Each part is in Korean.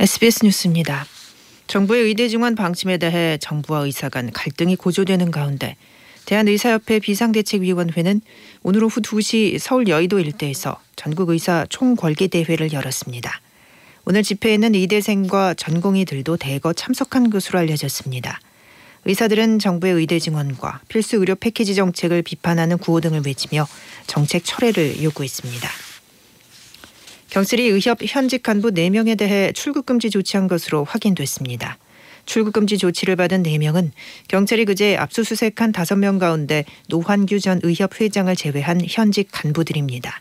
SBS 뉴스입니다. 정부의 의대 증원 방침에 대해 정부와 의사 간 갈등이 고조되는 가운데 대한의사협회 비상대책위원회는 오늘 오후 2시 서울 여의도 일대에서 전국의사 총궐개 대회를 열었습니다. 오늘 집회에는 의대생과 전공의들도 대거 참석한 것으로 알려졌습니다. 의사들은 정부의 의대 증원과 필수 의료 패키지 정책을 비판하는 구호 등을 외치며 정책 철회를 요구했습니다. 경찰이 의협 현직 간부 4명에 대해 출국 금지 조치한 것으로 확인됐습니다. 출국 금지 조치를 받은 4명은 경찰이 그제 압수수색한 5명 가운데 노환규 전 의협 회장을 제외한 현직 간부들입니다.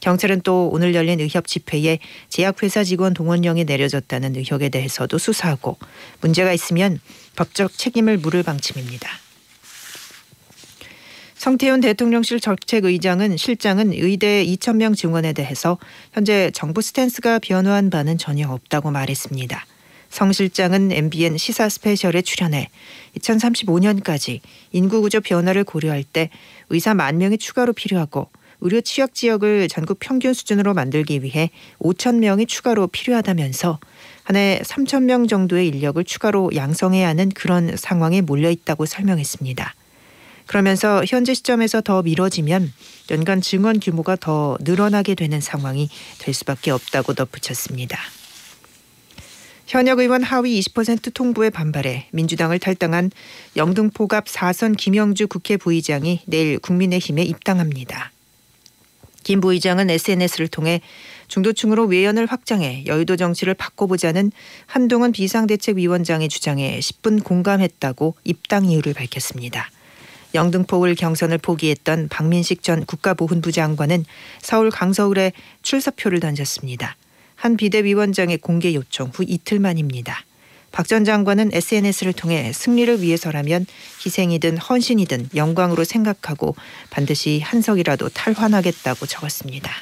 경찰은 또 오늘 열린 의협 집회에 제약회사 직원 동원령이 내려졌다는 의혹에 대해서도 수사하고 문제가 있으면 법적 책임을 물을 방침입니다. 성태훈 대통령실 정책의장은 실장은 의대 2천 명 증원에 대해서 현재 정부 스탠스가 변화한 바는 전혀 없다고 말했습니다. 성 실장은 MBN 시사 스페셜에 출연해 2035년까지 인구 구조 변화를 고려할 때 의사 만 명이 추가로 필요하고 의료 취약 지역을 전국 평균 수준으로 만들기 위해 5천 명이 추가로 필요하다면서 한 해 3천 명 정도의 인력을 추가로 양성해야 하는 그런 상황에 몰려 있다고 설명했습니다. 그러면서 현재 시점에서 더 미뤄지면 연간 증원 규모가 더 늘어나게 되는 상황이 될 수밖에 없다고 덧붙였습니다. 현역 의원 하위 20% 통보에 반발해 민주당을 탈당한 영등포갑 4선 김영주 국회 부의장이 내일 국민의힘에 입당합니다. 김 부의장은 SNS를 통해 중도층으로 외연을 확장해 여의도 정치를 바꿔보자는 한동훈 비상대책위원장의 주장에 10분 공감했다고 입당 이유를 밝혔습니다. 영등포을 경선을 포기했던 박민식 전 국가보훈부 장관은 서울 강서울에 출사표를 던졌습니다. 한 비대위원장의 공개 요청 후 이틀 만입니다. 박 전 장관은 SNS를 통해 승리를 위해서라면 희생이든 헌신이든 영광으로 생각하고 반드시 한석이라도 탈환하겠다고 적었습니다.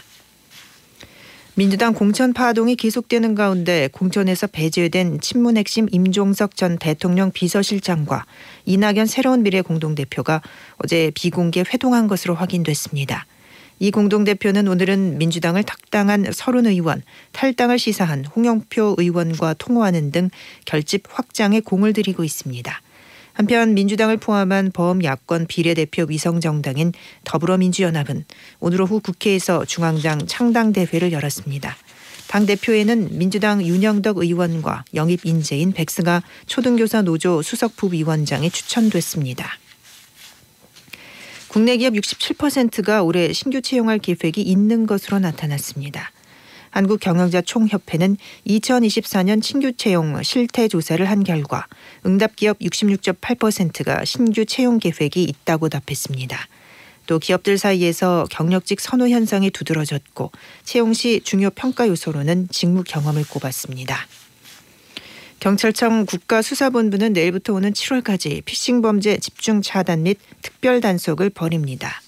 민주당 공천 파동이 계속되는 가운데 공천에서 배제된 친문 핵심 임종석 전 대통령 비서실장과 이낙연 새로운 미래 공동대표가 어제 비공개 회동한 것으로 확인됐습니다. 이 공동대표는 오늘은 민주당을 탁당한 서른 의원, 탈당을 시사한 홍영표 의원과 통화하는 등 결집 확장에 공을 들이고 있습니다. 한편 민주당을 포함한 범야권 비례대표 위성정당인 더불어민주연합은 오늘 오후 국회에서 중앙당 창당대회를 열었습니다. 당 대표에는 민주당 윤영덕 의원과 영입 인재인 백승아 초등교사 노조 수석 부위원장이 추천됐습니다. 국내 기업 67%가 올해 신규 채용할 계획이 있는 것으로 나타났습니다. 한국경영자총협회는 2024년 신규 채용 실태 조사를 한 결과 응답 기업 66.8%가 신규 채용 계획이 있다고 답했습니다. 또 기업들 사이에서 경력직 선호 현상이 두드러졌고 채용 시 중요 평가 요소로는 직무 경험을 꼽았습니다. 경찰청 국가수사본부는 내일부터 오는 7월까지 피싱 범죄 집중 차단 및 특별 단속을 벌입니다.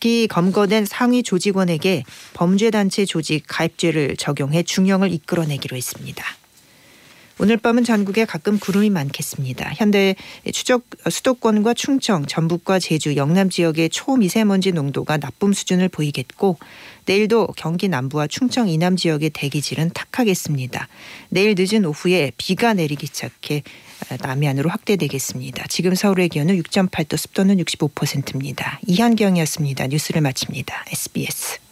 특히 검거된 상위 조직원에게 범죄단체 조직 가입죄를 적용해 중형을 이끌어내기로 했습니다. 오늘 밤은 전국에 가끔 구름이 많겠습니다. 현대 추적 수도권과 충청, 전북과 제주, 영남 지역의 초미세먼지 농도가 나쁨 수준을 보이겠고 내일도 경기 남부와 충청 이남 지역의 대기질은 탁하겠습니다. 내일 늦은 오후에 비가 내리기 시작해 남해안으로 확대되겠습니다. 지금 서울의 기온은 6.8도 습도는 65%입니다. 이한경이었습니다. 뉴스를 마칩니다. SBS.